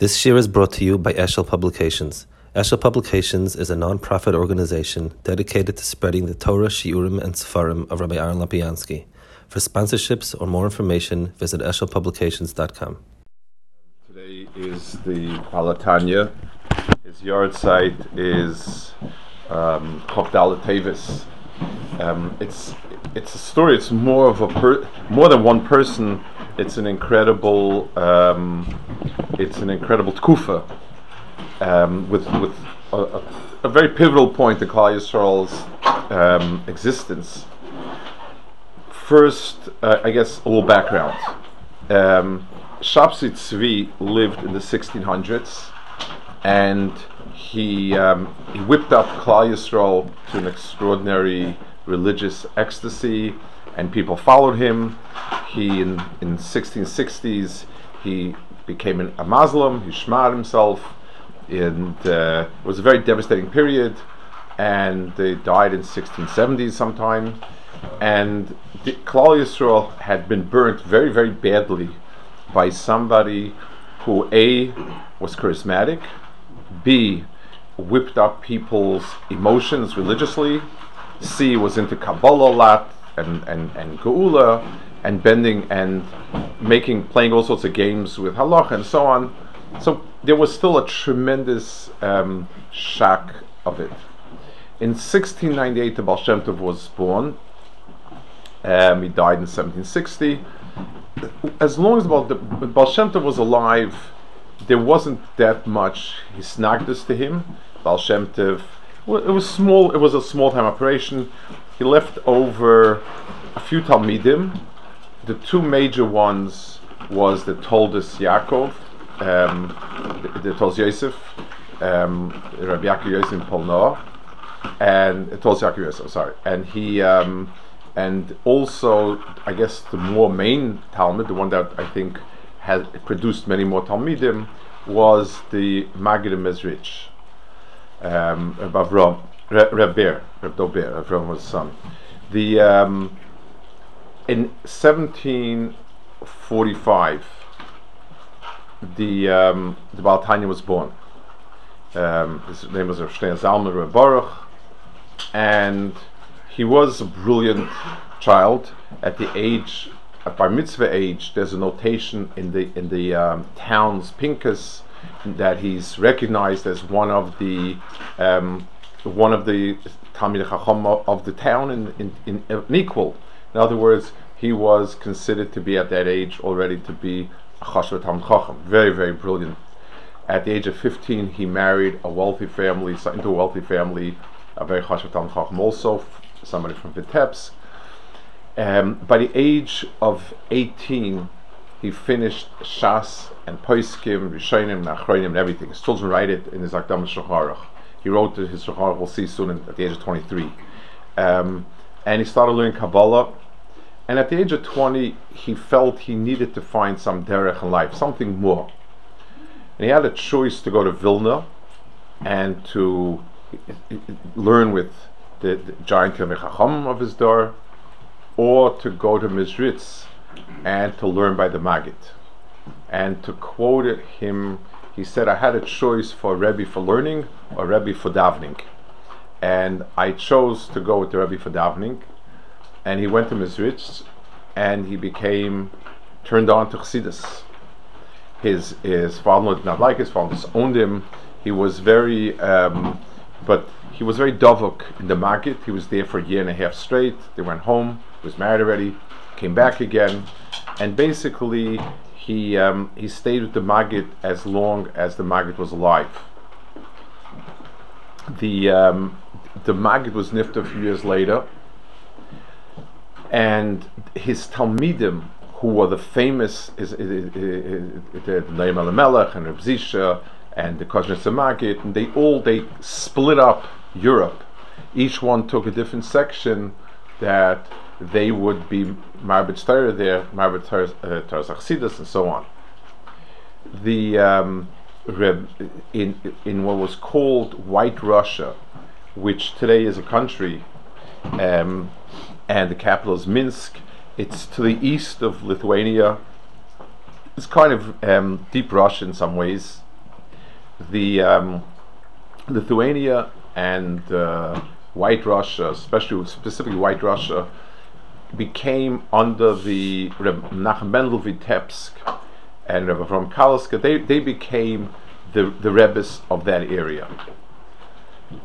This year is brought to you by Eshel Publications. Eshel Publications is a non-profit organization dedicated to spreading the Torah, Shiurim, and Sefarim of Rabbi Aaron Lapiansky. For sponsorships or more information, visit eshelpublications.com. Today is the Baal HaTanya. His yahrzeit is um, Teves. Um, it's it's a story. It's more of a per, more than one person. It's an incredible. Um, it's an incredible tkufa um, with with a, a, a, very pivotal point in Klal Yisrael's um, existence. First, uh, I guess a little background. Um, Shabsi Tzvi lived in the 1600s, and he um, he whipped up Klal Yisrael to an extraordinary religious ecstasy, and people followed him. He in in 1660s he became an, a Muslim. He shmadded himself, and uh, it was a very devastating period. And they died in 1670s sometime, and the, Klal Yisrael had been burnt very very badly by somebody who a was charismatic, b whipped up people's emotions religiously C was into Kabbalah a lot and, and, and Geula and bending and making playing all sorts of games with halach and so on. So there was still a tremendous um, shock of it. In 1698, the Baal Shem Tov was born. Um, he died in 1760. As long as the Baal Shem Tov was alive, there wasn't that much hisnagdus to him. Baal Shem well, it was small. It was a small time operation. He left over a few talmidim. The two major ones was the Toldos Yaakov, um, the, the Toldos Yosef, um, Rabbi Yaakov Yosef Polnoa, and uh, Toldos Yaakov Yosef. Sorry, and he. Um, and also, I guess the more main Talmud, the one that I think has produced many more Talmidim, was the Maggid Mezrich um, Avram, Reb Ber, Reb Dober, Avram son. The um, in 1745, the um, the Baltanya was born. Um, his name was Shneur Zalman Reb Baruch, and he was a brilliant child. At the age, at bar mitzvah age, there's a notation in the in the um, town's pinkus that he's recognized as one of the um, one of the Talmid Chacham of the town in, in, in, in equal. In other words, he was considered to be at that age already to be a Talmid Chacham. Very, very brilliant. At the age of 15, he married a wealthy family, into a wealthy family, a very Chashva Talmid Chacham also, somebody from Vitebsk. Um, by the age of 18, he finished Shas and Poiskim, Rishonim, Nachronim, and everything. His children write it in his Akdam Shacharach. He wrote his Shacharach, we'll see soon, at the age of 23. Um, and he started learning Kabbalah. And at the age of 20, he felt he needed to find some derech in life, something more. And he had a choice to go to Vilna and to learn with the, the giant Chacham of his door, or to go to Mizritz and to learn by the Maggid. And to quote him, he said, I had a choice for Rebbe for learning or Rebbe for davening. And I chose to go with the Rebbe for davening. And he went to Mizritz and he became turned on to Chassidus. His, his father did not like his father owned him. He was very, um, but he was very dovok in the Maggid. He was there for a year and a half straight. They went home. Was married already came back again, and basically he um, he stayed with the Maggid as long as the Maggid was alive. The um, the Maggid was nifta a few years later, and his Talmidim, who were the famous is, the Noam Elimelech and Reb and the Kozhnitzer Maggid, and they all they split up Europe. Each one took a different section that they would be Marbit Torah there, Marbit Torah and so on. The um, in in what was called White Russia, which today is a country, um, and the capital is Minsk. It's to the east of Lithuania. It's kind of um, deep Russia in some ways. the um, Lithuania and uh, White Russia, especially specifically White Russia, became under the Reb Menachem Mendel Vitebsk and Rebbe from Kaliska, they, they became the, the Rebbes of that area.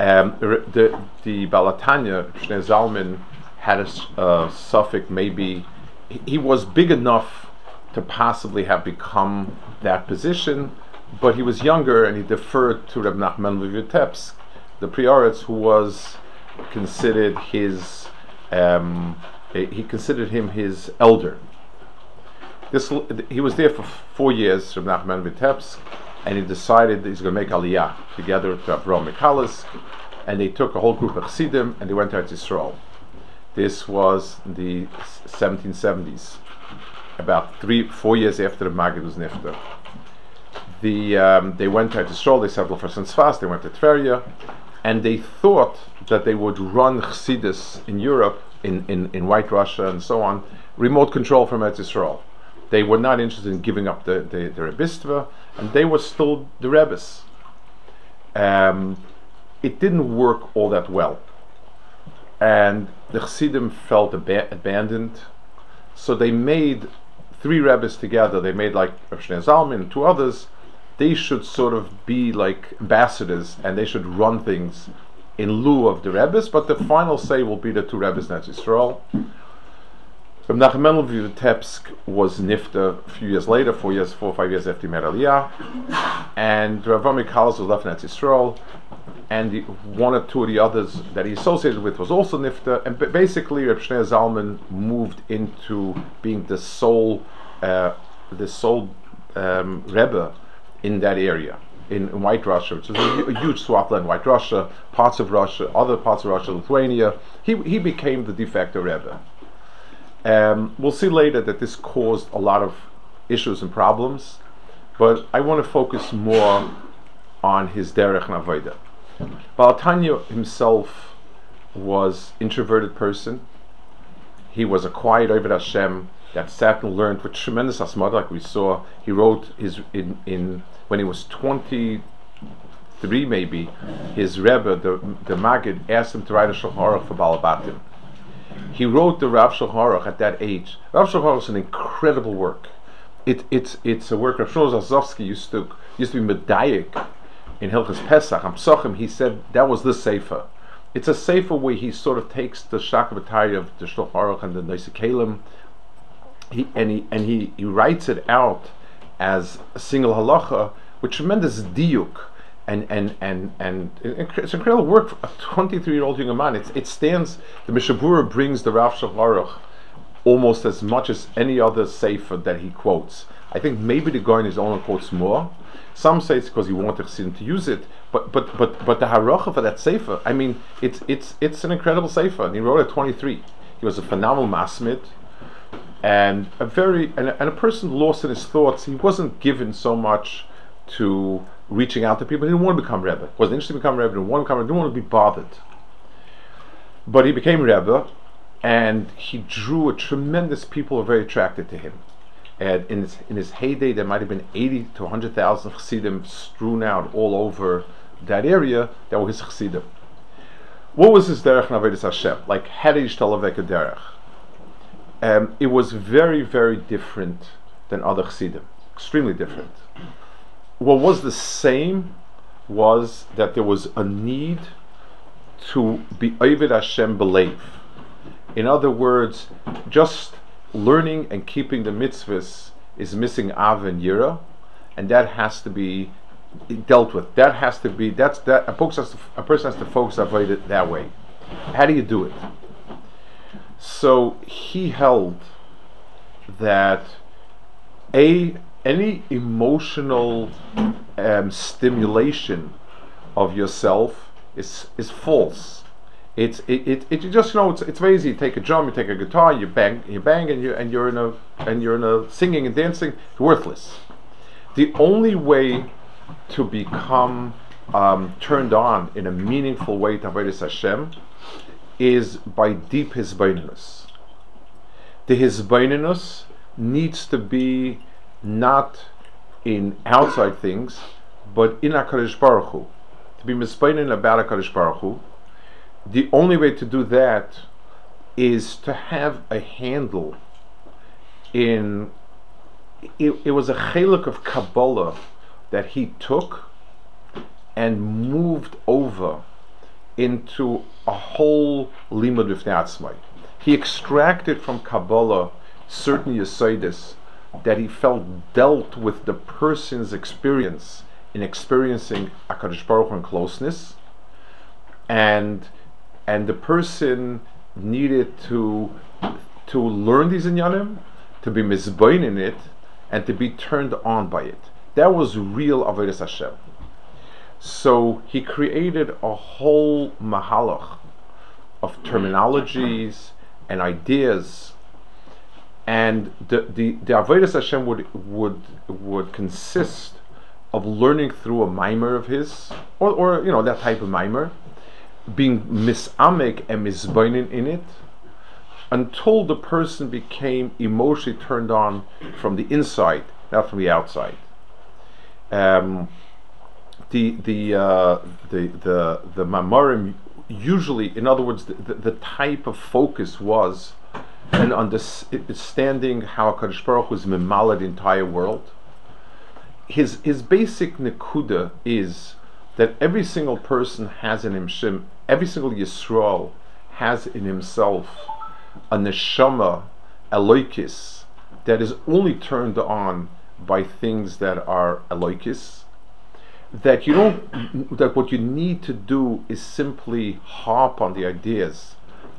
Um, the, the, Balatanya, Shneur Zalman, had a uh, suffix maybe, he, he was big enough to possibly have become that position, but he was younger and he deferred to Reb Nachman Vitebsk, the Prioritz, who was considered his, um, he considered him his elder. This he was there for four years from Nachman Vitebsk, and he decided that he's going to make Aliyah together to Avram Mikalis, and they took a whole group of Chassidim and they went to Israel. This was the 1770s, about three, four years after the Maggid was nifter. The um, they went to Israel. They settled for Tzfas. They went to Tveria, and they thought that they would run Chassidus in Europe, in, in, in White Russia, and so on, remote control from Eretz Israel. They were not interested in giving up the, the, the Rebbistva, and they were still the Rebbes. Um, it didn't work all that well. And the Chassidim felt ab- abandoned, so they made three Rebbes together. They made like Rav Zalman and two others. They should sort of be like ambassadors, and they should run things in lieu of the Rebbes, but the final say will be the two Rebbes Netz Yisrael. Reb Menachem Mendel Vitebsk was nifta a few years later, four years, four or five years after he Aliyah, and Rav Ami was left in Israel, and the, one or two of the others that he associated with was also nifta, and b- basically Reb Shneur Zalman moved into being the sole, uh, the sole um, Rebbe in that area. In, in White Russia, which is a, a huge swath land, White Russia, parts of Russia, other parts of Russia, Lithuania, he, he became the de facto Rebbe. Um, we'll see later that this caused a lot of issues and problems, but I want to focus more on his derech navoida. Balatanya himself was introverted person. He was a quiet Ovid Hashem that sat learned with tremendous asmad, like we saw. He wrote his in, in when he was twenty three maybe. His rebbe, the the Maggid, asked him to write a shulchan for Balabatim he wrote the Rav Shulchan at that age. Rav Shulchan is an incredible work. It, it's it's a work Rav Shlomo Zazovsky used to used to be medayik in Hilchas Pesach. I'm Psochim. He said that was the sefer. It's a sefer where he sort of takes the shakla v'tarya of the Shulchan and the nosei keilim, he and he and he, he writes it out as a single halacha with tremendous diuk and and and and it's incredible work for a 23 year old young man. It, it stands. The Mishnah Berurah brings the Rav Shavaruch almost as much as any other sefer that he quotes. I think maybe the guy in his own quotes more. Some say it's because he wanted him to use it, but but but but the haracha for that sefer. I mean, it's it's it's an incredible sefer, and he wrote at 23. He was a phenomenal masmid, and a very and a, and a person lost in his thoughts. He wasn't given so much to reaching out to people. He didn't want to become Rebbe. Wasn't interested to become Rebbe. Didn't want to become Rebbe. Didn't want to be bothered. But he became Rebbe, and he drew a tremendous people were very attracted to him. And in his, in his heyday, there might have been 80 to 100,000 chassidim strewn out all over that area that were his chassidim. What was his derech navedis Hashem? Like, how did he derech? Um, it was very, very different than other chassidim. Extremely different what was the same was that there was a need to be Ovid Hashem believe. In other words, just learning and keeping the mitzvahs is missing Av and Yira, and that has to be dealt with. That has to be that's that a has to, a person has to focus on it that way. How do you do it? So he held that a any emotional um, stimulation of yourself is is false. It's it, it, it you just you know it's, it's very easy. You take a drum, you take a guitar, you bang, you bang, and you and you're in a and you're in a singing and dancing. It's worthless. The only way to become um, turned on in a meaningful way to Avodah Hashem is by deep hisbaininus. The hisbaininus needs to be not in outside things, but in HaKadosh Baruch Hu. To be misbeinin about HaKadosh Baruch Hu, the only way to do that is to have a handle in it, it was a chelik of Kabbalah that he took and moved over into a whole limud v'fnei He extracted from Kabbalah certain yisaidis that he felt dealt with the person's experience in experiencing Akadosh Baruch Hu closeness, and and the person needed to to learn these inyanim, to be mizbain in it, and to be turned on by it. That was real avodas Hashem. So he created a whole mahalach of terminologies and ideas, and the the, the avodas Hashem would would would consist of learning through a mimer of his, or, or you know that type of mimer, being misamek and misbainin in it, until the person became emotionally turned on from the inside, not from the outside. Um, the the uh, the the the mamarim usually, in other words, the, the, the, type of focus was an understanding how Kadosh Baruch was mimala the entire world. His his basic nekuda is that every single person has in him, every single Yisrael has in himself a neshama, eloikis, that is only turned on by things that are eloikis that you don't that what you need to do is simply harp on the ideas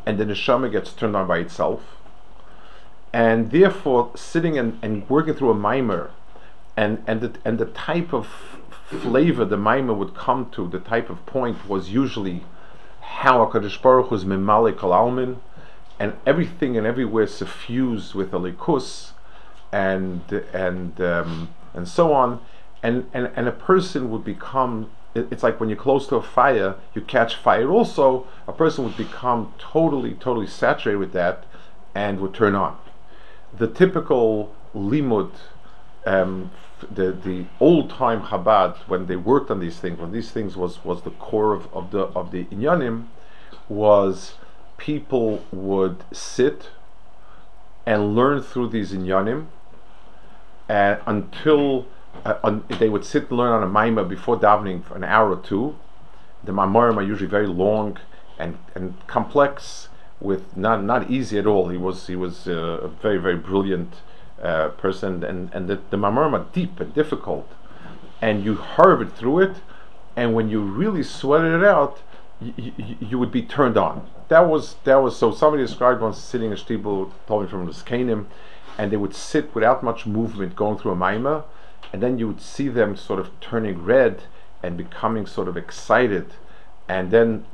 and then the neshama gets turned on by itself. And therefore sitting and, and working through a mimer and and the, and the type of flavor the mimer would come to the type of point was usually how HaKadosh Baruch was mimalik almin and everything and everywhere suffused with a likus and and um, and so on and, and, and a person would become it's like when you're close to a fire, you catch fire. Also, a person would become totally, totally saturated with that and would turn on. The typical limud, um, the the old time Chabad, when they worked on these things, when these things was was the core of, of the of the inyanim, was people would sit and learn through these inyanim, uh, until on, they would sit and learn on a maima before davening for an hour or two. The maimorim are usually very long and, and complex, with not not easy at all. He was he was uh, a very very brilliant uh, person, and and the, the maimorim are deep and difficult, and you harvard through it, and when you really sweated it out, y- y- you would be turned on. That was that was so. Somebody described once sitting in Stiebel, told me from the Skanim, and they would sit without much movement, going through a maima and then you would see them sort of turning red and becoming sort of excited, and then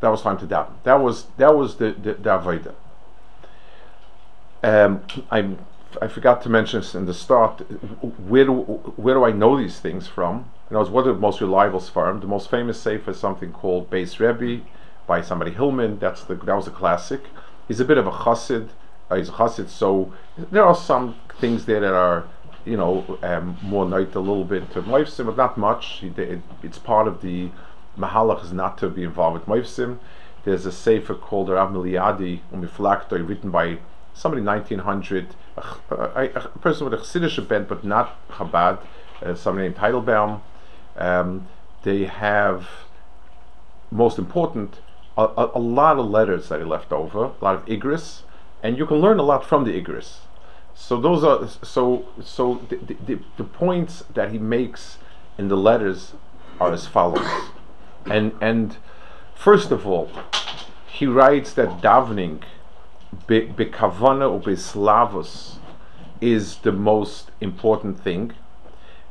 that was time to daven. That was that was the the, the avodah. Um, I I forgot to mention this in the start. Where do where do I know these things from? And I was one of the most reliable farm. The most famous sefer is something called Beis Rebbe by somebody Hillman. That's the that was a classic. He's a bit of a chassid. Uh, he's a chassid, so there are some things there that are you know, um, more night a little bit to Moifsim, but not much. It, it's part of the Mahalach is not to be involved with Moifsim. There's a sefer called Rav Miliadi Umiflaktoi, written by somebody 1900, a, a, a, person with a Chassidish bent, but not Chabad, uh, somebody named Teitelbaum. Um, they have, most important, a, a, lot of letters that he left over, a lot of Igris, and you can learn a lot from the Igris. So those are so so the, the, the points that he makes in the letters are as follows. And and first of all, he writes that davening be, bekavana or beslavos is the most important thing.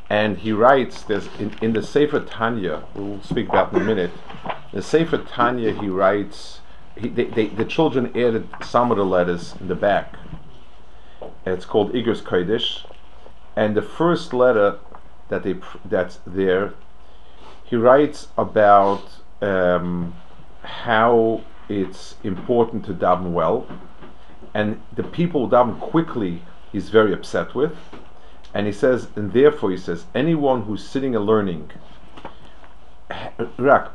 And he writes this in, in the Sefer Tanya, we'll speak about in a minute. The Sefer Tanya, he writes, he, they, they, the children added some of the letters in the back it's called Igros Kodesh, and the first letter that they that's there, he writes about um, how it's important to daven well, and the people daven quickly he's very upset with, And he says, and therefore he says, anyone who's sitting and learning, rak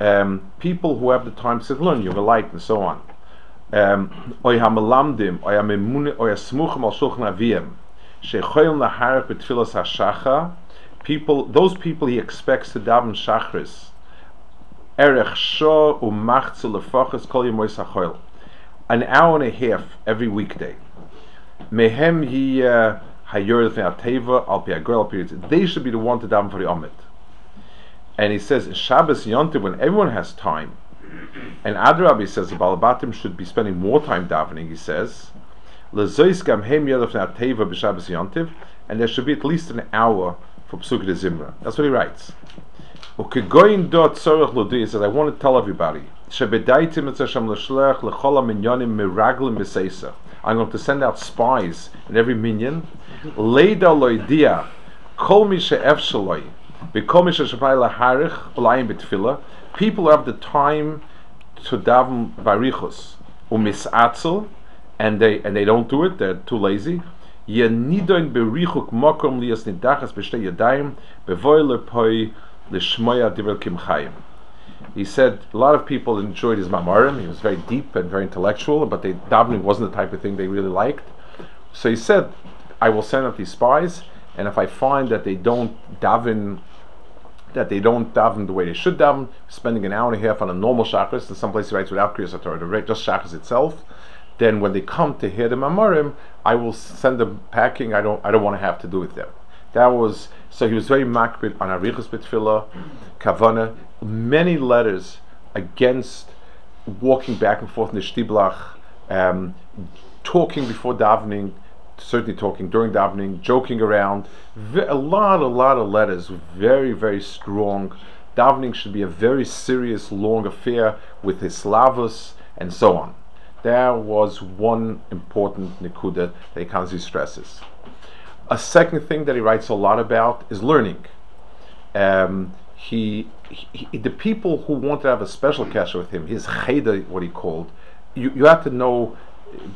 um, people who have the time to learn, yoga light and so on. Hashacha, people, those people he expects to daven shachris, sho kol an hour and a half every weekday. Mehem he hayor teva al. They should be the one to daven for the Amit. And he says Shabbos Yontiv when everyone has time. And Adrabi says the Balabatim should be spending more time davening. He says and there should be at least an hour for Pesukei de Zimra. That's what he writes. He says I want to tell everybody. I'm going to send out spies in every minyan. People have the time to daven barichus umisatzel and they and they don't do it they're too lazy berichuk lias nidachas b'shtei yadayim bevoy lepoi l'shmoya divrei kim chayim he said a lot of people enjoyed his mamarim. He was very deep and very intellectual, but they, davening wasn't the type of thing they really liked. So he said, "I will send out these spies, and if I find that they don't daven, that they don't daven the way they should daven, spending an hour and a half on a normal shachris, in some places he writes without kriyas Torah, just shachris itself." Then when they come to hear the mamarim, I will send them packing. I don't. I don't want to have to do with them. That was so. He was very makbid on arichas betfila, kavana. Many letters against walking back and forth in the shtiblach, um, talking before davening, certainly talking during davening, joking around. a lot, a lot of letters, very, very strong. Davening should be a very serious, long affair with his slavus and so on. There was one important nikuda that Ikanzi stresses. A second thing that he writes a lot about is learning. Um, he, he, the people who want to have a special kasha with him, his cheda, what he called, you, you have to know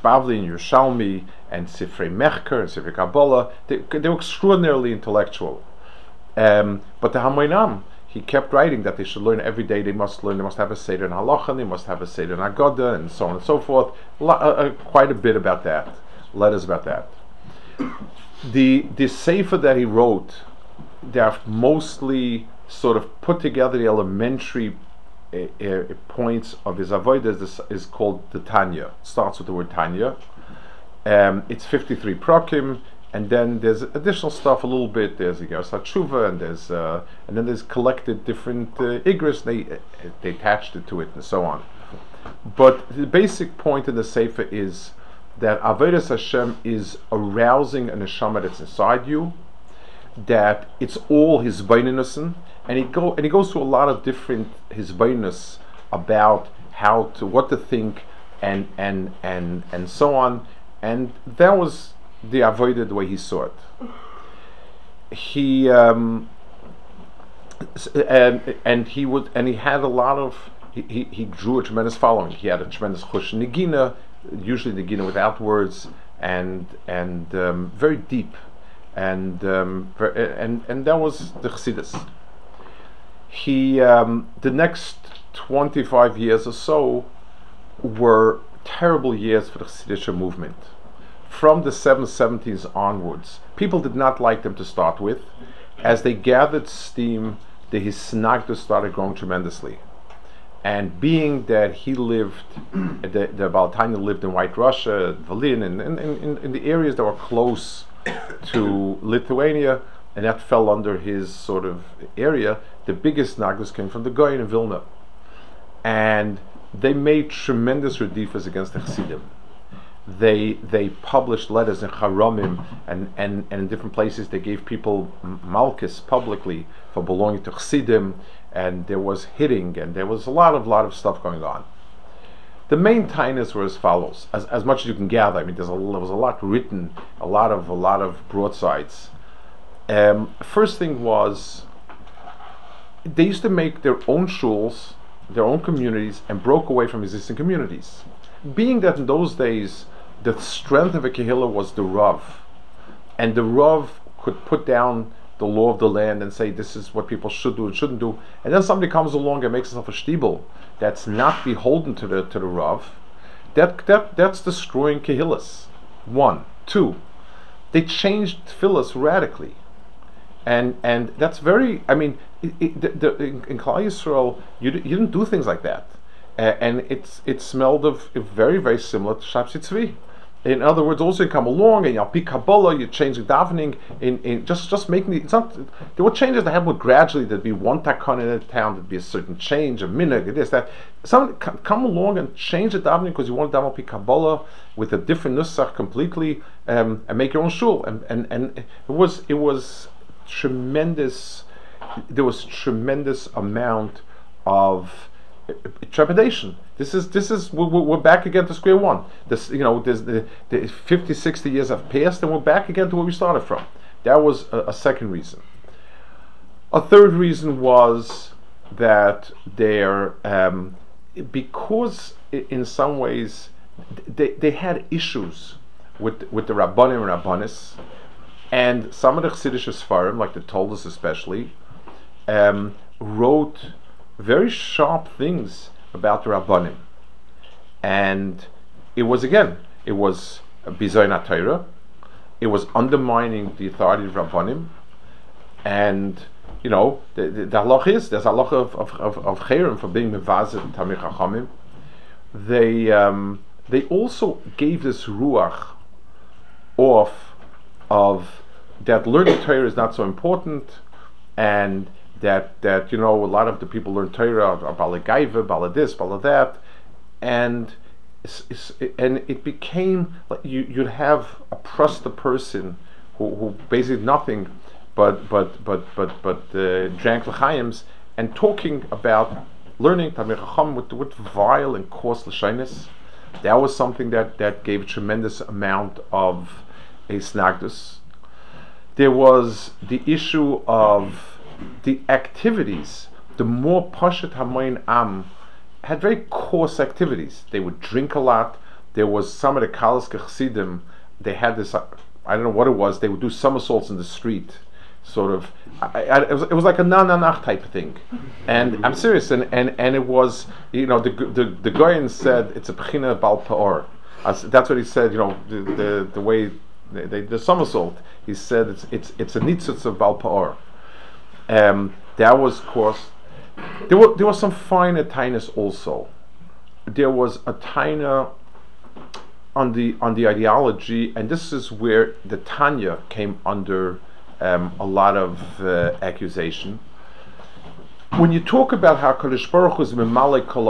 Bavli and Yerushalmi and Sifrei Mechker and Sifrei Kabbalah, they, they were extraordinarily intellectual. Um, but the Hamoinam, he kept writing that they should learn every day. They must learn. They must have a seder in halacha. They must have a seder in agoda, and so on and so forth. uh, uh, quite a bit about that. Letters about that. The the sefer that he wrote, they're mostly sort of put together the elementary uh, points of his avodah is, is called the Tanya. Starts with the word Tanya. Um, it's 53 prokim, and then there's additional stuff a little bit. There's a Tshuva, and there's uh, and then there's collected different uh, igris. They uh, they attached it to it, and so on. But the basic point in the sefer is that avodas Hashem is arousing a neshama that's inside you. That it's all his baininus, and he go and he goes through a lot of different his baininus about how to what to think and and and and so on. And that was the avoided way he saw it. He um, and and he would and he had a lot of he, he, he drew a tremendous following. He had a tremendous chush nigina, usually nigina without words, and and um, very deep, and um, and and that was the chassidus. He um, the next twenty five years or so were terrible years for the Chassidish movement from the 770s onwards. People did not like them to start with. As they gathered steam, the Hisnagda started growing tremendously. And being that he lived, the, the Baltanya lived in White Russia, Volyn, and in, the areas that were close to Lithuania, and that fell under his sort of area, the biggest Nagdas came from the Goyen in Vilna. And they made tremendous redifas against the Chassidim they they published letters in Haramim and, and, and in different places they gave people malkus publicly for belonging to Chassidim and there was hitting and there was a lot of lot of stuff going on. The main tainas were as follows, as, as much as you can gather. I mean, a, there was a lot written, a lot of a lot of broadsides. Um, first thing was they used to make their own shuls, their own communities, and broke away from existing communities. Being that in those days the strength of a Kehillah was the Rav. and the Rav could put down the law of the land and say this is what people should do and shouldn't do, and then somebody comes along and makes himself a stiebel that's not beholden to the to the Rav, that that that's destroying Kehillas. One, two, they changed Phyllis radically, and and that's very. I mean, it, it, the, the, in, in Klal Yisrael, you, you didn't do things like that, and it's it smelled of very very similar to Shabsi Tzvi. In other words, also you come along and you'll pick Kabbalah, you change the davening in, in just just making the, it's not there were changes that happened gradually. There'd be one takon in a town, there'd be a certain change, a minhag, this that. Someone come along and change the davening because you want to daven Kabbalah with a different nusach completely um, and make your own shul. And, and and it was it was tremendous. There was tremendous amount of trepidation. This is this is we're, we're, back again to square one. This you know there's the, the 50, 60 years have passed, and we're back again to where we started from. That was a, a second reason. A third reason was that they're um, because in some ways they, they had issues with with the rabbanim and rabbanis, and some of the Chassidish Sfarim, like the Toldos especially, um, wrote very sharp things about the Rabbanim. And it was again, it was Bizayin Torah, it was undermining the authority of Rabbanim, and you know, the, the, the halach is there's a halach of of of, of for being mevazet and tamir chachamim. They um, they also gave this ruach off of that learning Torah is not so important, and that that you know a lot of the people learn Torah are balagaiva, bala this, bala that, and and it became like you you'd have a the person who, who basically nothing but but but but but uh, drank lechayim's and talking about learning Tamir Chacham with with vile and coarse lashonis. That was something that that gave a tremendous amount of a snagdus. There was the issue of the activities, the more Pashat Hamoin Am had very coarse activities. They would drink a lot. There was some of the Kalas Chassidim, they had this, uh, I don't know what it was, they would do somersaults in the street. Sort of, I, I, it, was, it was like a nananach type of thing, and I'm serious. And, and, and it was, you know, the the the Goyen said it's a pechina Baal Peor. That's what he said. You know, the the, the way they, they, the somersault. He said it's it's it's a nitzitz of Baal Peor. Um, that was, of course, there, were, there was some finer tinus also. There was a tiner on the on the ideology, and this is where the Tanya came under um, a lot of uh, accusation. When you talk about how Kadosh Baruch Hu is memale kol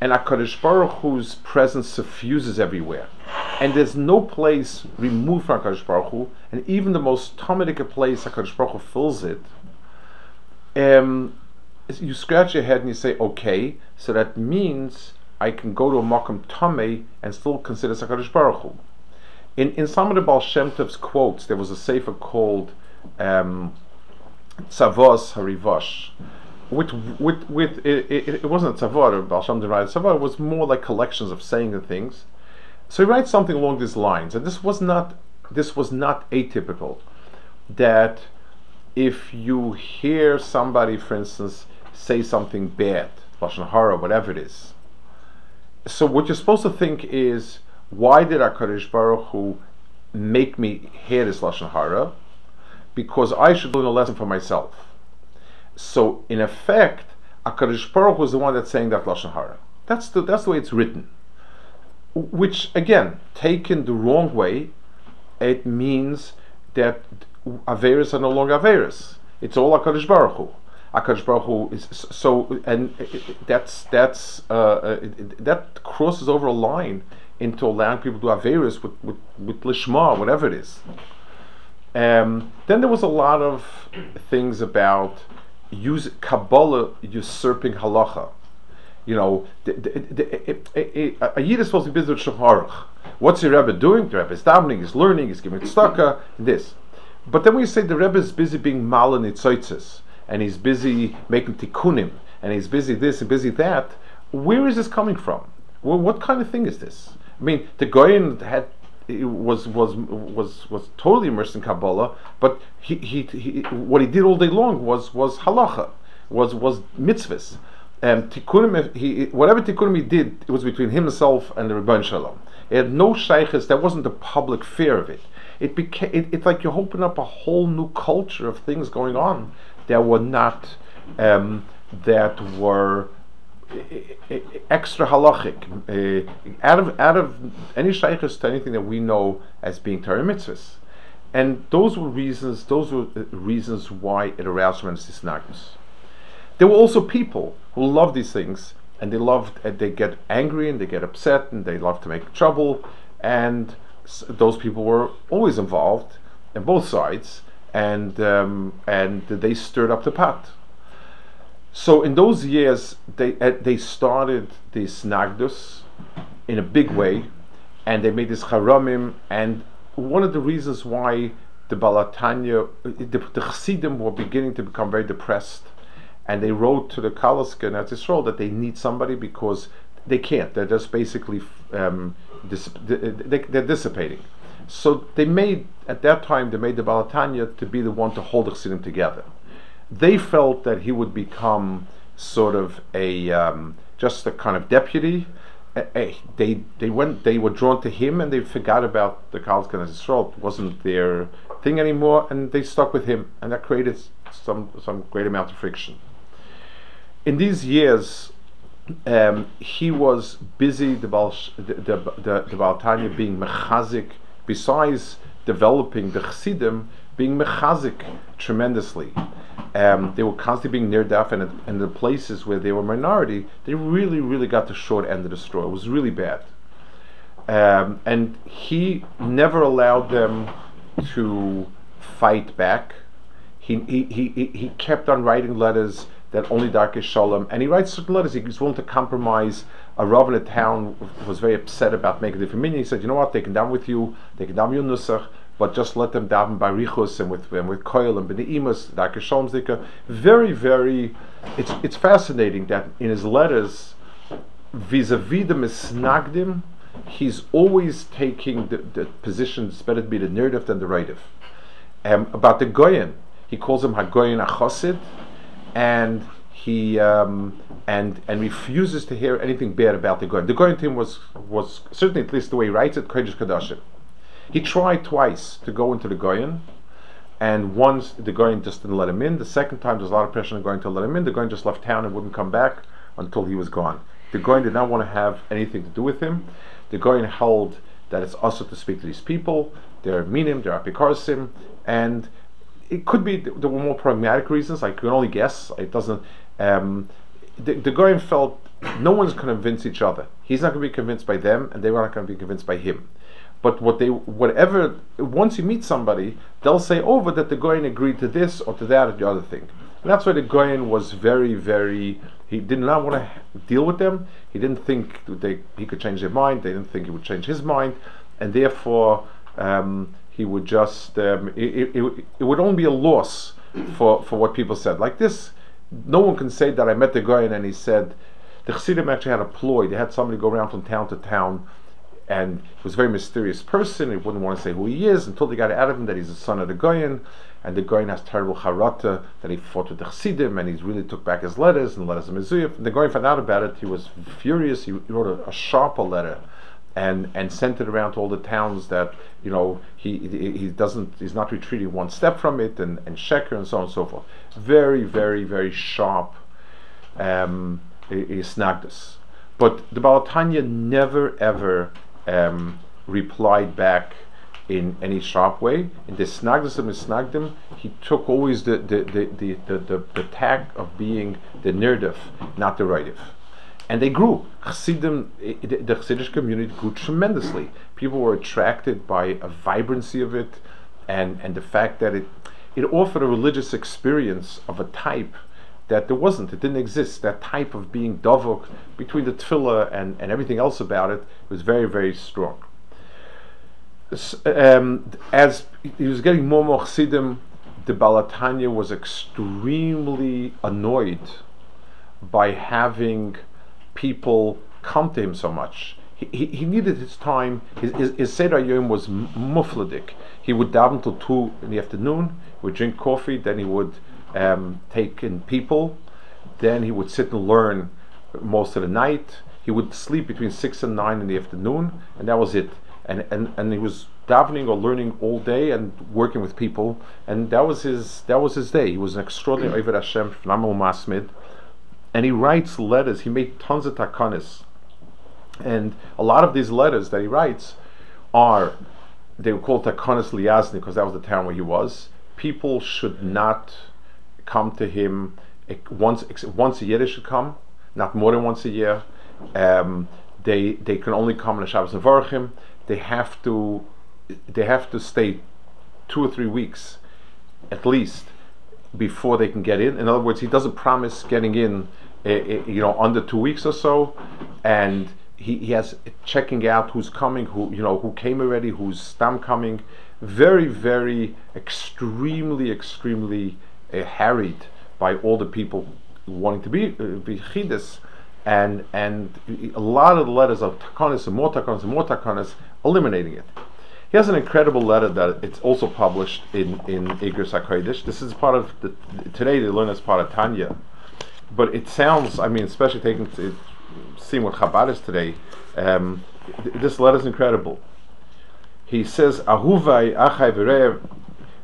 and HaKadosh Baruch Hu's presence suffuses everywhere. And there's no place removed from HaKadosh Baruch Hu, and even the most Talmudic place HaKadosh Baruch Hu fills it. Um, you scratch your head and you say, okay, so that means I can go to a Makam Tameh and still consider HaKadosh Baruch Hu. In, in some of the Baal Shem Tov's quotes, there was a sefer called um, Tzavos Harivash, with with with it, it, it wasn't a tavar Baal Shem writes tavar was more like collections of saying the things. So he writes something along these lines, and this was not this was not atypical. That if you hear somebody, for instance, say something bad, lashon hara, whatever it is, so what you're supposed to think is, why did Hakadosh Baruch Hu make me hear this lashon hara? Because I should learn a lesson for myself. So in effect, Akadosh Baruch was the one that's saying that lashon hara. That's the that's the way it's written. Which again, taken the wrong way, it means that Averis are no longer Averis. It's all Akadosh Baruch Hu. Akadosh Baruch Hu is so, and that's that's uh, uh that crosses over a line into allowing people to have Averis with with, with lishma, whatever it is. Um, then there was a lot of things about use Kabbalah usurping halacha. You know, a Yid is supposed to be busy with Shulchan What's the Rebbe doing? The Rebbe is davening, he's learning, he's giving tzedakah, this. But then we say the Rebbe is busy being itzoitzes, and he's busy making tikkunim, and he's busy this and busy that. Where is this coming from? Well, what kind of thing is this? I mean, the Goyen had was was was was totally immersed in Kabbalah, but he, he, he what he did all day long was was halacha, was was mitzvahs. Um, tikkunim, he, whatever tikkunim he did, it was between himself and the Rebbein Shalom. It had no shaykhs. There wasn't a public fear of it. It became it, it's like you open up a whole new culture of things going on that were not um, that were extra halachic. Uh, out of out of any shaykhs to anything that we know as being Torah mitzvahs, and those were reasons. Those were uh, reasons why it aroused tremendous disnagnus. There were also people who loved these things, and they loved. And they get angry and they get upset and they love to make trouble, and those people were always involved, in both sides, and um, and they stirred up the pot. So in those years, they uh, they started this Nagdus in a big way, and they made this Haramim. And one of the reasons why the Balatanya, the, the Chassidim were beginning to become very depressed, and they wrote to the Kalaska and Israel that they need somebody because they can't. They're just basically um, dis- they, they're dissipating. So they made at that time they made the Balatanya to be the one to hold the Chassidim together they felt that he would become sort of a um, just a kind of deputy. Uh, they they went they were drawn to him and they forgot about the Yisrael. It wasn't their thing anymore, and they stuck with him, and that created some some great amount of friction. In these years, um, he was busy the Baal, the, the, the, the being mechazik, besides developing the Chassidim, being mechazik tremendously. Um, they were constantly being near deaf, and in the places where they were minority, they really, really got the short end of the straw. It was really bad. Um, and he never allowed them to fight back. He, he, he, he kept on writing letters that only Darkish Shalom, and he writes certain letters. He was willing to compromise. A Rav in a town was very upset about making different meaning. He said, "You know what? They can down with you. They can down with you nusach but just let them daven by richus and with and with koil and b'neimus, dakar Very, very. It's it's fascinating that in his letters, vis-a-vis the misnagdim, he's always taking the, the position. It's better to be the nerdiv than the rightiv. Um, about the goyen, he calls him hagoyen achosid, and he um, and and refuses to hear anything bad about the goyen. The goyen team was was certainly at least the way he writes it, kodesh kadashim. He tried twice to go into the Goyen, and once the Goyen just didn't let him in. The second time, there's a lot of pressure on the going to let him in. The Goyen just left town and wouldn't come back until he was gone. The Goyen did not want to have anything to do with him. The Goyen held that it's also to speak to these people. They're minim, they're apikarsim, and it could be there were more pragmatic reasons. I can only guess. It doesn't. Um, the, the Goyen felt no one's going to convince each other. He's not going to be convinced by them, and they were not going to be convinced by him. But what they, whatever, once you meet somebody, they'll say over that the Goyen agreed to this or to that or the other thing. And that's why the Goyen was very, very, he did not want to deal with them. He didn't think they, he could change their mind. They didn't think he would change his mind. And therefore, um, he would just, um, it, it, it, would only be a loss for, for what people said. Like this, no one can say that I met the Goyen and he said, the Chassidim actually had a ploy. They had somebody go around from town to town and he was a very mysterious person. He wouldn't want to say who he is until they got out of him that he's the son of the Goyen, and the Goyen has terrible charata that he fought with the Chassidim, and he really took back his letters and letters of Mizuyif. And the Goyen found out about it. He was furious. He, he wrote a, a sharper letter and and sent it around to all the towns that you know he he doesn't he's not retreating one step from it and and sheker and so on and so forth. Very very very sharp. Um, he snagged us, but the Balatanya never ever um, replied back in any sharp way. In the snagdim and snagdim, he took always the the, the, the, the, the, the tag of being the nerdif, not the rightif. And they grew. Chassidim, the, the Chassidish community grew tremendously. People were attracted by a vibrancy of it, and, and the fact that it it offered a religious experience of a type that there wasn't, it didn't exist. That type of being dovok between the tefillah and, and everything else about it was very, very strong. Um, as he was getting more and more chassidim, the Balatanya was extremely annoyed by having people come to him so much. he, he needed his time. His, his, his Seder Yom was mufladik. He would daven till 2 in the afternoon, would drink coffee, then he would um, take in people, then he would sit and learn most of the night. He would sleep between 6 and 9 in the afternoon, and that was it. And, and, and he was davening or learning all day and working with people, and that was his that was his day. He was an extraordinary Ovid Hashem, phenomenal masmid, and he writes letters. He made tons of takanis, and a lot of these letters that he writes are they were called takanis liazni because that was the town where he was. People should not come to him once once a year. They should come, not more than once a year. Um, they they can only come on the Shabbos Mevarchim. They have to they have to stay two or three weeks at least before they can get in. In other words, he doesn't promise getting in, uh, you know, under two weeks or so, and he, he has checking out who's coming, who you know who came already, who's stam coming. Very, very, extremely, extremely uh, harried by all the people wanting to be uh, be chidus, and and a lot of the letters of takanis and more takanis and more takanis eliminating it. He has an incredible letter that it's also published in in Igros Hakodesh. This is part of the today they learn as part of Tanya, but it sounds. I mean, especially taking seeing what Chabad is today. Um, th- this letter is incredible. He says, "Ahuvai achai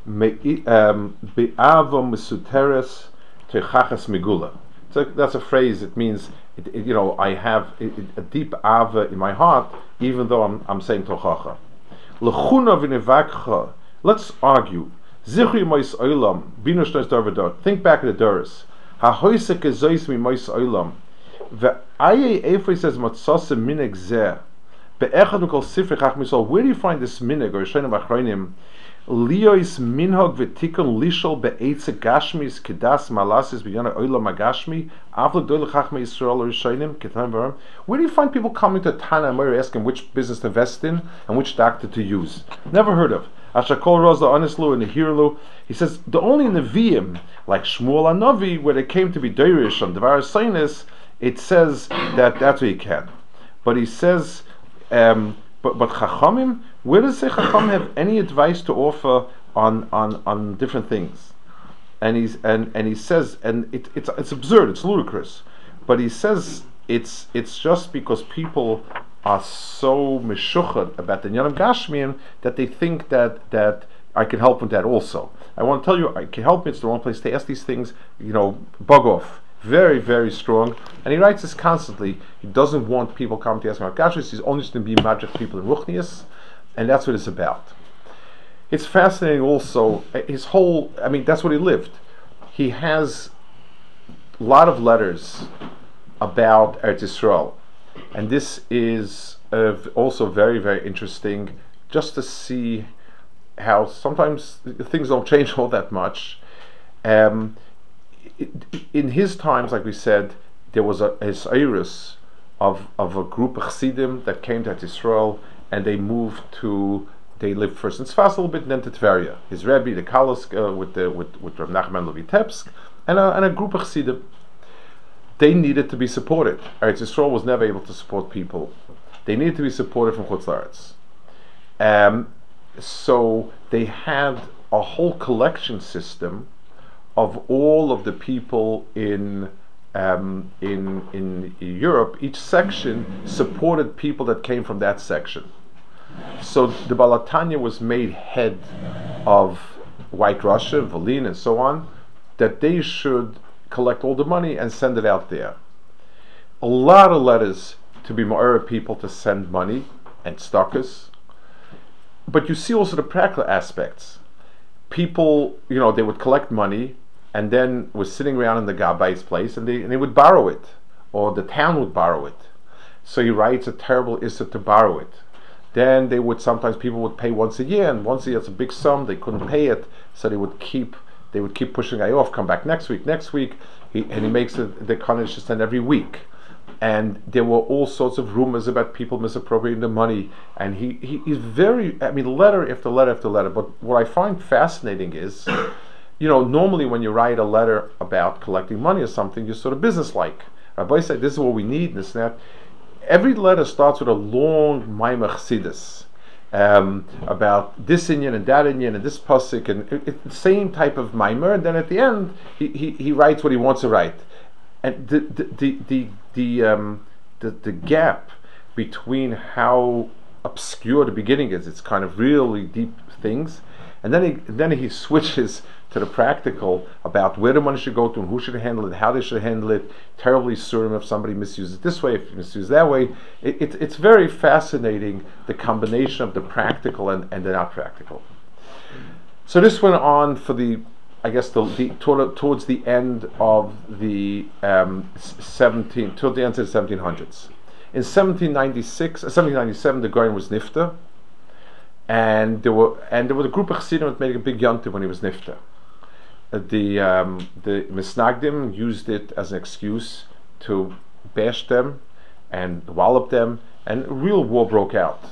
um, be'ava mesuteres techachas megula." So that's a phrase. It means, it, it, you know, I have a, a deep ava in my heart, even though I'm, I'm saying tochacha. Lechuna v'nevakcha. Let's argue. Zichri mois olam. Binu shnois darvadot. Think back at the Doris. Ha-hoisek ezois mi mois olam. Ve'aye efrei says matzase minig zeh. Be'echad mikol sifri. Where do you find this minig or Yishenim Achronim? Liois minhog v'tikon lishol be'etze gashmis kedas malasis b'yana oilam agashmi avlo doyle chachme Yisrael Rishonim ketan v'aram. Where do you find people coming to Tana and asking which business to invest in and which doctor to use? Never heard of. Ashakol Rosa Anislu and the Hirlu. He says the only Nevi'im like Shmuel Anavi where they came to be Deirish on Devar Sainis, it says that that's what you can. But he says. Um, but but Chachamim, where does say Chacham have any advice to offer on on on different things? And he's and and he says, and it, it's it's absurd, it's ludicrous, but he says it's it's just because people are so meshuchad about the Nyanam Gashmiim that they think that that I can help with that also. I want to tell you, I can help. It's the wrong place to ask these things. You know, bug off very, very strong. And he writes this constantly. He doesn't want people coming to ask about Kashrus. He's only going to be magic people in Ruchnias. And that's what it's about. It's fascinating also, uh, his whole, I mean, that's what he lived. He has a lot of letters about Eretz Yisrael. And this is uh, also very, very interesting just to see how sometimes things don't change all that much. Um, in his times, like we said, there was a Hesiris of, of a group of Chassidim that came to Israel and they moved to, they lived first in Sfas a little bit and then to Tveria. His Rebbe, the Kalos, uh, with, the, with, with Rav Nachman Levitebsk, and a, and a group of Chassidim. They needed to be supported. Eretz Yisrael was never able to support people. They needed to be supported from Chutz Laretz. Um, so they had a whole collection system of all of the people in um, in in Europe, each section supported people that came from that section. So the Baal HaTanya was made head of White Russia, Volin, and so on, that they should collect all the money and send it out there. A lot of letters to be more people to send money and stockers. But you see also the practical aspects. People, you know, they would collect money and then was sitting around in the Gabai's place, and they and they would borrow it, or the town would borrow it. So he writes a terrible issa to borrow it. Then they would sometimes people would pay once a year, and once a year it's a big sum. They couldn't pay it, so they would keep they would keep pushing guy off. Come back next week, next week. He, and he makes it, the to send every week. And there were all sorts of rumors about people misappropriating the money. And he, he he's very I mean letter after letter after letter. But what I find fascinating is you know, normally when you write a letter about collecting money or something, you're sort of businesslike. Rabbi said, "This is what we need," this and that. every letter starts with a long Maimach Chassidus. Um, about this Indian and that Indian and this pasuk and it, the same type of mimer. And then at the end, he, he, he writes what he wants to write, and the the the the the, um, the, the gap between how obscure the beginning is, it's kind of really deep things, and then he then he switches to the practical about where the money should go to and who should handle it, how they should handle it. Terribly certain if somebody misuses it this way, if misuses that way. It, it, it's very fascinating the combination of the practical and, and the not practical. So this went on for the, I guess the, the toward, towards the end of the um, 17, toward the end of the 1700s. In 1796, uh, 1797, the Goyen was nifta, and there were and there was a group of chassidim that made a big yontiv when he was nifta the um, the misnagdim used it as an excuse to bash them and wallop them, and real war broke out.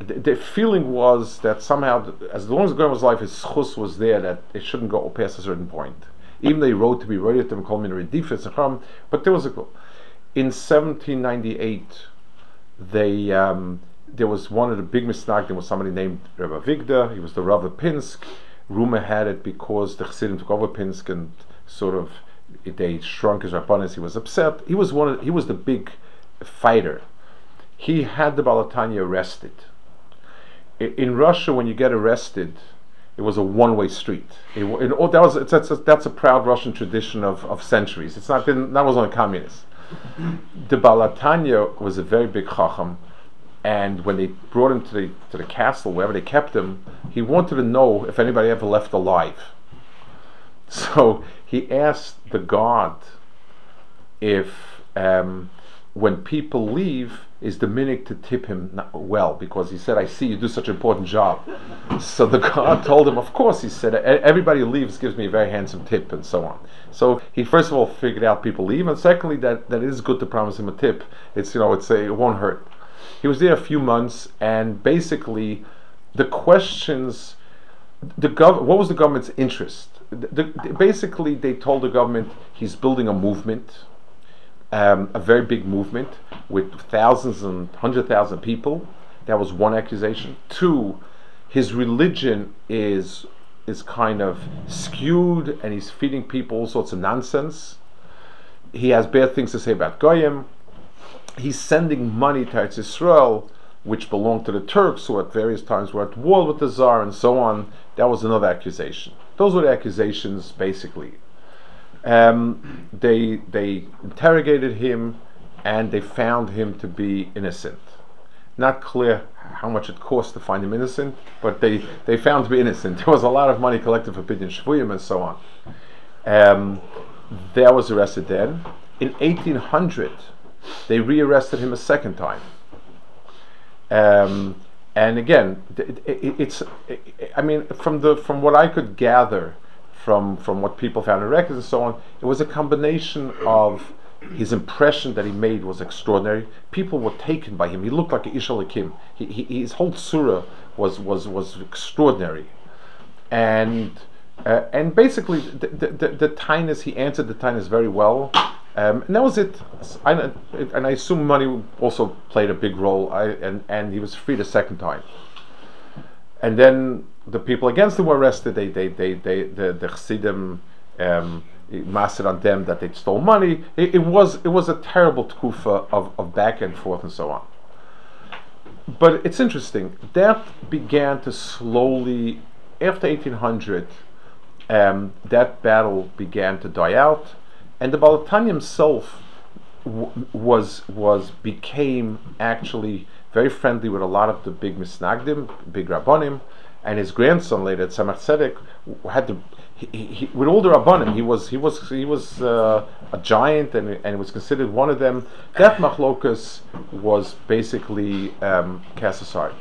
The, the feeling was that somehow, as long as the Goyen was alive, his chus was there that it shouldn't go past a certain point. Even he wrote to be ready to call me redifis but there was a goal. in 1798 they um, there was one of the big misnagdim was somebody named Rabbi Avigdor. He was the Rav of Pinsk rumor had it because the Chassidim took over Pinsk and sort of they shrunk his Rabbanis. He was upset. He was one. Of, he was the big fighter. He had the Baal HaTanya arrested. I, in Russia, when you get arrested, it was a one-way street. It, it, oh, that was that's a, that's a proud Russian tradition of, of centuries. It's not been that was only communists. the Baal HaTanya was a very big chacham and when they brought him to the to the castle, wherever they kept him, he wanted to know if anybody ever left alive. So he asked the guard if um, when people leave, is the minute to tip him well because he said, "I see you do such an important job." so the guard told him, "Of course," he said. "Everybody leaves gives me a very handsome tip, and so on." So he first of all figured out people leave, and secondly that that it is good to promise him a tip. It's you know it's a, it won't hurt. He was there a few months, and basically, the questions, the gov- what was the government's interest? The, the, basically, they told the government he's building a movement, um, a very big movement with thousands and hundred thousand people. That was one accusation. Two, his religion is is kind of skewed, and he's feeding people all sorts of nonsense. He has bad things to say about Goyim he's sending money to Eretz Israel, which belonged to the Turks, who at various times were at war with the Tsar and so on. That was another accusation. Those were the accusations, basically. Um, they they interrogated him, and they found him to be innocent. Not clear how much it cost to find him innocent, but they, they found to be innocent. There was a lot of money collected for Pidyon Shvuyim and so on. Um, there was arrested then. In 1800, they rearrested him a second time. Um, and again, it, it, it's, it, I mean, from the from what I could gather from from what people found in records and so on, it was a combination of his impression that he made was extraordinary. People were taken by him. He looked like Ishalakim. He, he, his whole surah was was was extraordinary, and uh, and basically the, the, the, the he answered the tinus very well. Um, and that was it. I, and I assume money also played a big role. I, and, and he was freed a second time. And then the people against him were arrested. They, they, they, they the, the Chassidim um, mastered on them that they stole money. It, it, was, it was a terrible tkufa of, of back and forth and so on. But it's interesting. That began to slowly, after 1800, um, that battle began to die out and the Baal HaTanya himself w- was was became actually very friendly with a lot of the big misnagdim, big rabbanim, and his grandson later, Tzemach Tzedek, had to. He, he, with all the rabbanim, he was he was he was uh, a giant and and was considered one of them. That machlokas was basically um, cast aside.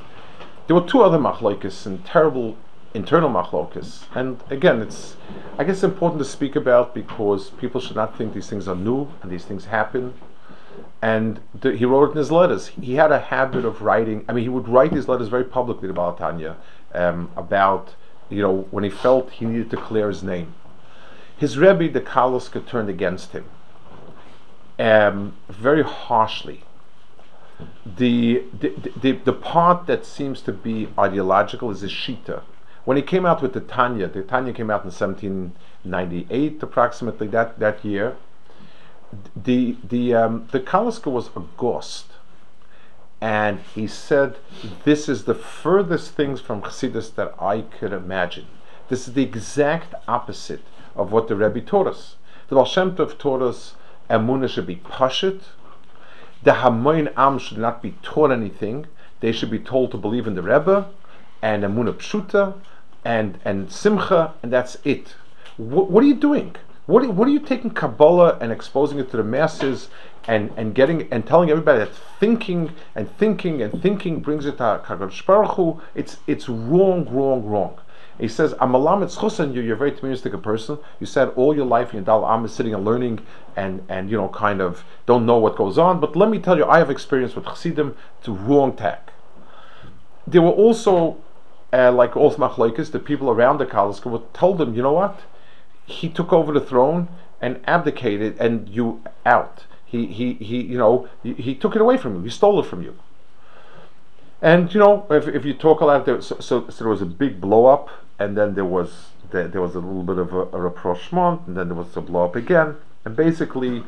There were two other machlokas and terrible internal machlokas. And again, it's I guess important to speak about because people should not think these things are new and these things happen. And he wrote in his letters. He had a habit of writing. I mean, he would write these letters very publicly to Baal HaTanya um, about you know when he felt he needed to clear his name. His Rebbe, the Kaliska, turned against him um, very harshly. the, the, the, the part that seems to be ideological is the Shita. When he came out with the Tanya, the Tanya came out in 1798, approximately that, that year. The the um, the Kaliska was a ghost, and he said, "This is the furthest things from Chassidus that I could imagine. This is the exact opposite of what the Rebbe taught us. The Baal Shem Tov taught us Emunah should be pashut, the Hamoin Am should not be taught anything. They should be told to believe in the Rebbe and Emunah Pshuta and, and Simcha, and that's it. What, what are you doing? What are, what are you taking Kabbalah and exposing it to the masses and, and getting and telling everybody that thinking and thinking and thinking brings it to Kadosh Baruch? It's it's wrong, wrong, wrong. He says, "Amalam it's you. You're a very communistic person. You said all your life in Dal Am is sitting and learning and and you know kind of don't know what goes on. But let me tell you, I have experience with Chassidim. It's wrong tack. There were also, uh, like all machlokes, the people around the Kaliska told them, you know what? He took over the throne and abdicated, and you out. He he he. You know he, he took it away from you. He stole it from you. And you know, if, if you talk a lot, there, so, so, so there was a big blow up, and then there was there, there was a little bit of a, a rapprochement, and then there was a blow up again, and basically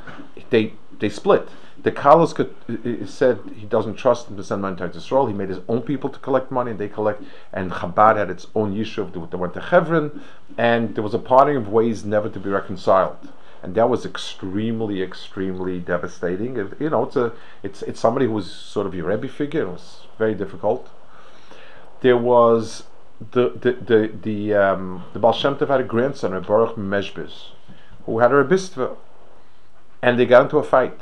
they they split. The Kalas said he doesn't trust them to send money to Israel. He made his own people to collect money, and they collect. And Chabad had its own yishuv. They went to Hebron, and there was a parting of ways never to be reconciled and that was extremely, extremely devastating. It, you know, it's a, it's it's somebody who was sort of your Rebbe figure. It was very difficult. There was the the the the um, the Baal Shem Tov had a grandson, a Baruch Meshbis, who had a Rebbistva, and they got into a fight.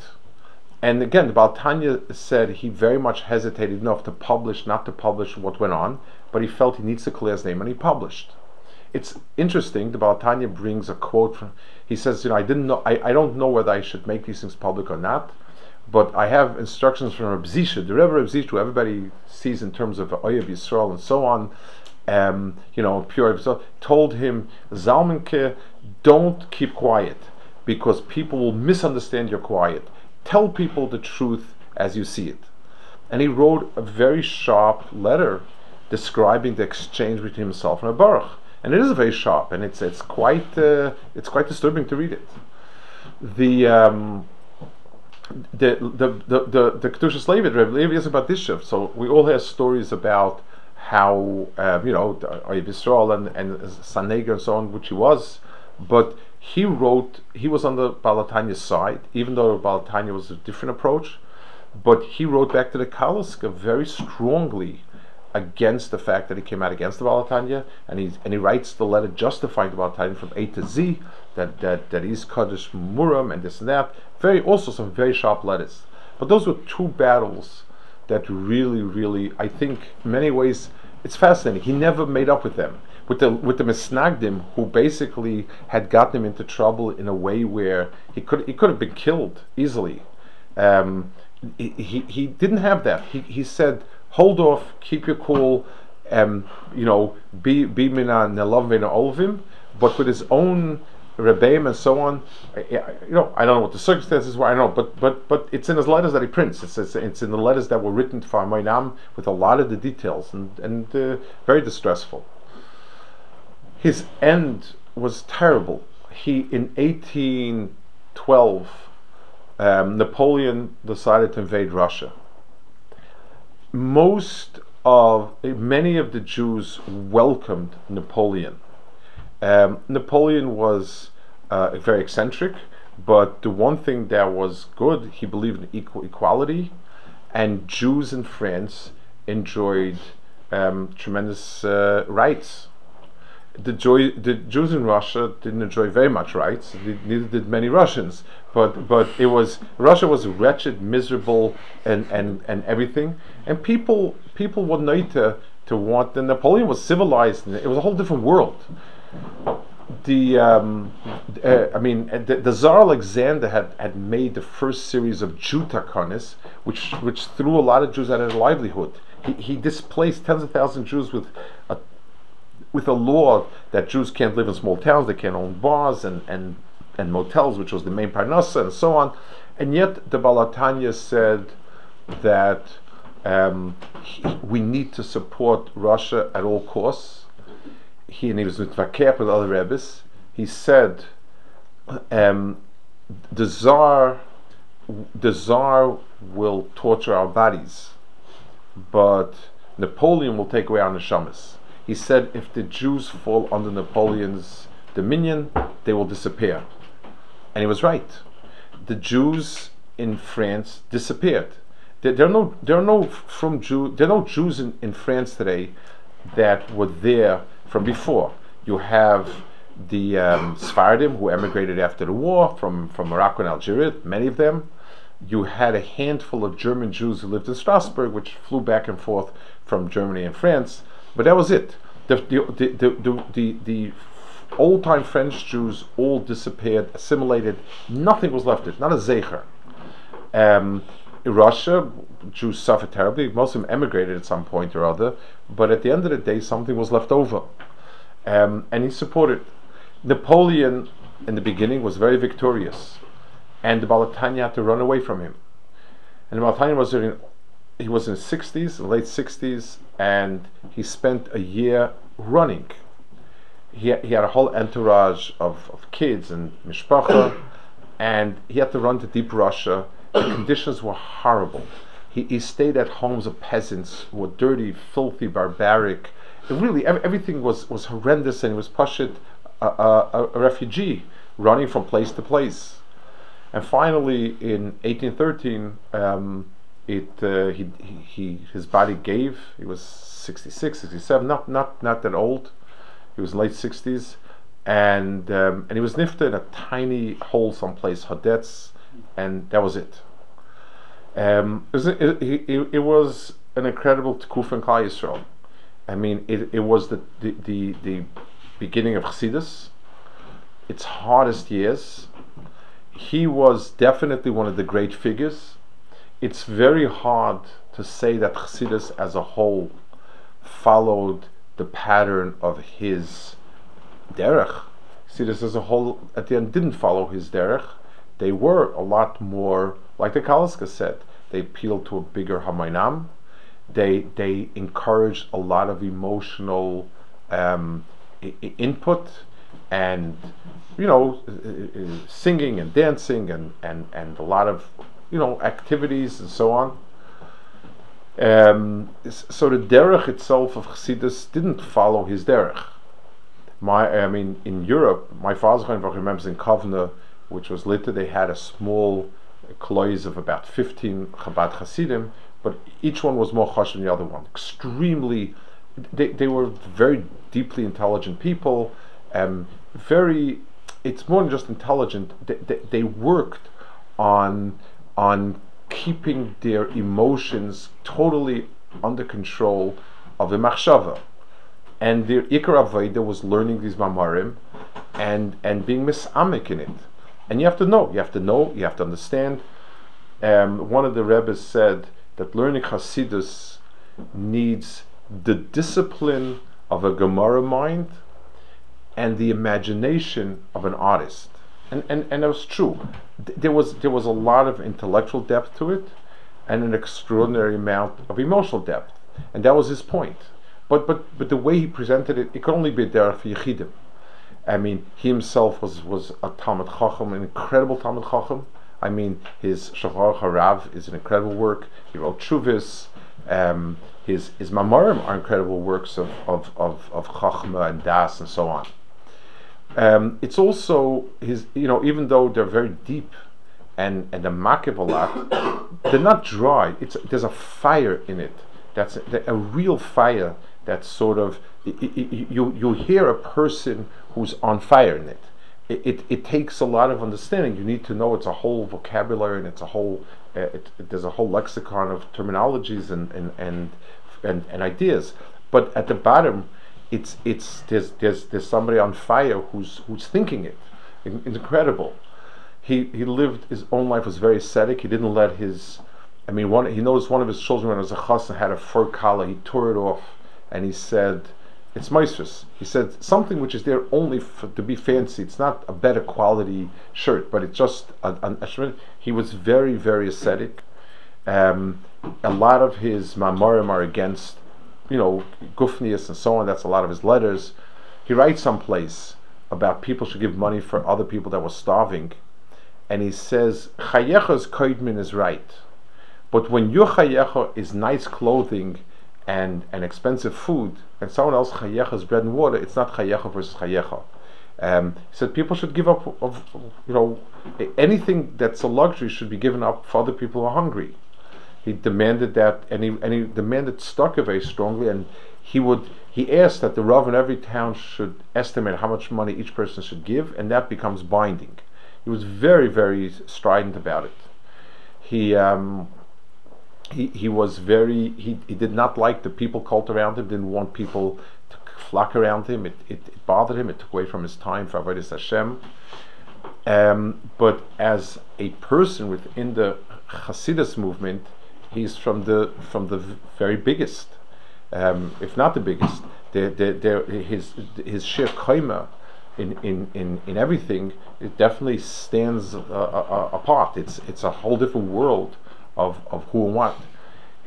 And again, the Baal Tanya said he very much hesitated enough to publish, not to publish what went on, but he felt he needs to clear his name, and he published. It's interesting. The Baal Tanya brings a quote from he says, you know, I didn't know, I, I don't know whether I should make these things public or not, but I have instructions from Reb the Rebbe Reb Zisha, everybody sees in terms of Oyev Yisrael and so on, um, you know, pure Yisrael, told him, Zalmanke, don't keep quiet, because people will misunderstand your quiet. Tell people the truth as you see it. And he wrote a very sharp letter describing the exchange between himself and Baruch and it is very sharp, and it's it's quite uh, it's quite disturbing to read it. The um, the the the the, the Kedushas Levi, Reb Levi is about Dishev. So we all have stories about how um, you know Yisrael and and Sanega and so on, which he was, but he wrote he was on the Baal Tanya's side, even though Baal Tanya was a different approach. But he wrote back to the Kaliska very strongly against the fact that he came out against the Baal Tanya, and he and he writes the letter justifying the Baal Tanya from A to Z that that that he's Kaddish Muram and this and that. Very also some very sharp letters. But those were two battles that really, really, I think, many ways, it's fascinating. He never made up with them. With the with the Misnagdim, who basically had gotten him into trouble in a way where he could he could have been killed easily. Um, he, he, he didn't have that. He, he said hold off, keep your cool, um, you know, be be mina nelavina olvim, but with his own rebbeim and so on. You know, I don't know what the circumstances were. I don't know, but but but it's in his letters that he prints. It's it's, it's in the letters that were written to Farmainam with a lot of the details and and uh, very distressful. His end was terrible. He in eighteen twelve. Um, Napoleon decided to invade Russia most of many of the Jews welcomed Napoleon. Um, Napoleon was uh, very eccentric, but the one thing that was good, he believed in equal equality, and Jews in France enjoyed um, tremendous uh, rights the, joy, the Jews in Russia didn't enjoy very much rights. Neither did many Russians. But but it was Russia was wretched, miserable, and, and, and everything. And people people were not to, want. And Napoleon was civilized. it was a whole different world. The um, uh, I mean the, the Tsar Alexander had, had made the first series of Jew which which threw a lot of Jews out of their livelihood. He, he displaced tens of thousands of Jews with a with a law that Jews can't live in small towns, they can't own bars and, and, and motels, which was the main parnasa, and so on. And yet the Baal Tanya said, that um, he, we need to support Russia at all costs. He and he was with Vakep with other rabbis. He said, um, "The Tsar, the Tsar will torture our bodies, but Napoleon will take away our neshamas." He said, "If the Jews fall under Napoleon's dominion, they will disappear," and he was right. The Jews in France disappeared. There, there, are no there are no from Jew there are no Jews in, in France today that were there from before. You have the um, Sephardim who emigrated after the war from, from Morocco and Algeria, many of them. You had a handful of German Jews who lived in Strasbourg, which flew back and forth from Germany and France, but that was it. The, the, the, the, the, old time French Jews all disappeared, assimilated, nothing was left, it, not a Zecher. Um, in Russia, Jews suffered terribly. Most of them emigrated at some point or other, but at the end of the day, something was left over. Um, and he supported. Napoleon, in the beginning, was very victorious, and the Baal HaTanya had to run away from him. And the Baal HaTanya was in, he was in his 60s, late 60s, and he spent a year running. He, he had a whole entourage of, of kids and mishpacha, and he had to run to deep Russia the conditions were horrible. He, he stayed at homes of peasants who were dirty, filthy, barbaric. really, ev- everything was, was horrendous, and he was Pashit, a, a, a refugee, running from place to place. And finally, in 1813, um, it uh, he, he his body gave. He was 66, 67, not not not that old. He was late 60s, and um, and he was nifted in a tiny hole someplace, Haditch, and that was it. Um, it, was, it, it, it, was an incredible Tikuf and Klal Yisrael. I mean, it, it was the, the, the, the beginning of Chassidus, its hardest years. He was definitely one of the great figures. It's very hard to say that Chassidus as a whole followed the pattern of his derech. Chassidus as a whole, at the end, didn't follow his derech. They were a lot more, like the Kaliska said, they appealed to a bigger Hamainam. They they encouraged a lot of emotional um, I- input and you know uh, uh, singing and dancing and, and, and a lot of you know activities and so on. Um, so the derech itself of Chassidus didn't follow his derech. My, I mean, in Europe, my father remembers in Kovna, which was later, they had a small klois of about 15 Chabad Hasidim, but each one was more chosh than the other one. Extremely, they, they were very deeply intelligent people, um, very, it's more than just intelligent, they, they, they worked on, on keeping their emotions totally under control of the machshava. And their ikar avodah was learning these mamarim and, and being misamik in it. And you have to know, you have to know, you have to understand. Um, one of the Rebbe's said that learning Hasidus needs the discipline of a Gemara mind and the imagination of an artist. And, and, and that was true. There was, there was a lot of intellectual depth to it and an extraordinary amount of emotional depth. And that was his point. But, but, but the way he presented it, it could only be there for Yechidim. I mean, he himself was, was a Talmud Chacham, an incredible Talmud Chacham. I mean, his Shachar Harav is an incredible work. He wrote Chuvis. Um, his his Mamarim are incredible works of of of, of Chachma and Das and so on. Um, it's also his, you know, even though they're very deep and and the they're not dry. It's there's a fire in it. That's a, a real fire. That's sort of you you hear a person who's on fire in it. It, it. it takes a lot of understanding. You need to know it's a whole vocabulary and it's a whole uh, it, it, there's a whole lexicon of terminologies and and, and and and ideas. But at the bottom, it's it's there's there's there's somebody on fire who's who's thinking it. it it's incredible. He he lived his own life was very ascetic. He didn't let his I mean, one he noticed one of his children when he was a chassan had a fur collar. He tore it off, and he said, it's Maestros. He said something which is there only for, to be fancy. It's not a better quality shirt, but it's just an a He was very, very ascetic, Um, a lot of his mamorim are against, you know, Gufnius and so on. That's a lot of his letters. He writes someplace about people should give money for other people that were starving, and he says Chayecha's koidmin is right, but when your chayecha is nice clothing and and expensive food, and someone else chayecha is bread and water, it's not chayecha versus chayecha. Um, he said people should give up of you know anything that's a luxury should be given up for other people who are hungry. He demanded that, and he and he demanded Stucker very strongly, and he would he asked that the rav in every town should estimate how much money each person should give, and that becomes binding. He was very very strident about it. He. Um, he, he was very he, he did not like the people cult around him didn't want people to flock around him it, it, it bothered him it took away from his time for Avodah Hashem um, but as a person within the Hasidus movement he's from the from the very biggest um, if not the biggest his his sheer kaima in, in, in, in everything it definitely stands uh, uh, apart it's it's a whole different world of, of who and what.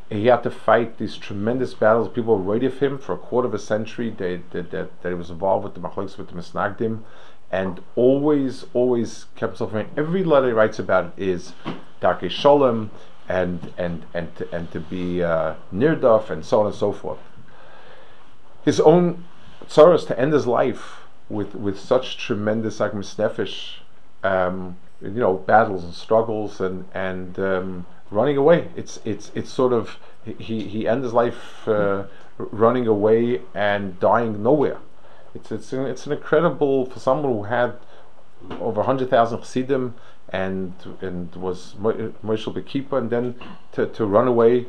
He had to fight these tremendous battles. People were ready of him for a quarter of a century. They, they, that, that he was involved with the Machlokes, with the Misnagdim, and always, always kept himself in. Every letter he writes about is Darkei Shalom, and and and to, and to be uh, Nirdaf, and so on and so forth. His own sorrows to end his life with with such tremendous nefesh, um, you know, battles and struggles and and um, running away. It's it's it's sort of he he ends his life uh, running away and dying nowhere. It's it's an, it's an incredible for someone who had over hundred thousand chassidim and and was Moshe Bekipa and then to, to run away.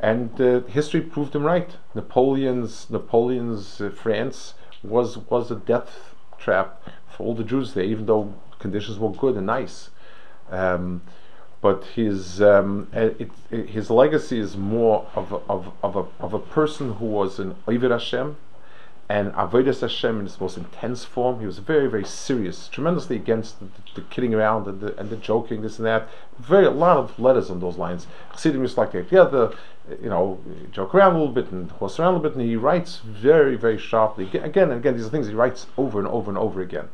And uh, history proved him right. Napoleon's Napoleon's uh, France was was a death trap for all the Jews there, even though conditions were good and nice. Um, but his um, it, it, his legacy is more of a, of, of, a, of a person who was an Ovid Hashem and Avodas Hashem in its most intense form. He was very, very serious, tremendously against the, the, the kidding around and the, and the joking, this and that. Very a lot of letters on those lines. Chassidim used like the you know joke around a little bit and horse around a little bit, and he writes very, very sharply. Again and again, these are things he writes over and over and over again.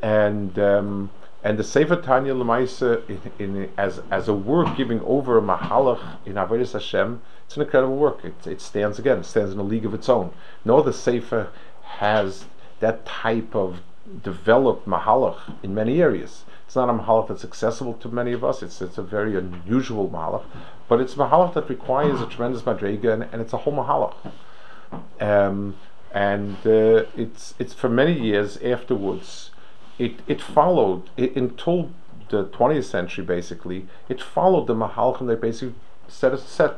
And um, and the Sefer Tanya Lemaisa in, in, as as a work giving over a mahalach in Avodas Hashem, it's an incredible work. It, it stands again, it stands in a league of its own. No other Sefer has that type of developed mahalach in many areas. It's not a mahalach that's accessible to many of us. It's it's a very unusual mahalach, but it's a mahalach that requires a tremendous madrega, and, and it's a whole mahalach. Um, and uh, it's it's for many years afterwards it, it followed, it, until the 20th century basically, it followed the Mahalchim they basically set a set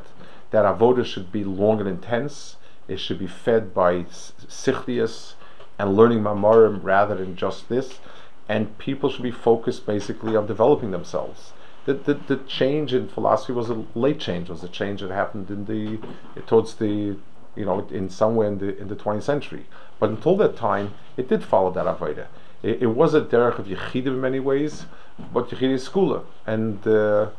that Avodah should be long and intense, it should be fed by Sichlius and learning Mamarim rather than just this, and people should be focused basically on developing themselves. The, the, the change in philosophy was a late change, was a change that happened in the towards the you know in somewhere in the in the 20th century. But until that time, it did follow that avodah it, it was a derech of Yechid in many ways, but Yechid is Skula, and uh,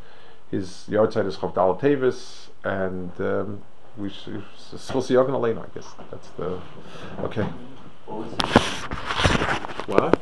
his yard is Chavdal Teves, and um, we should Yogan I guess. That's the okay. What?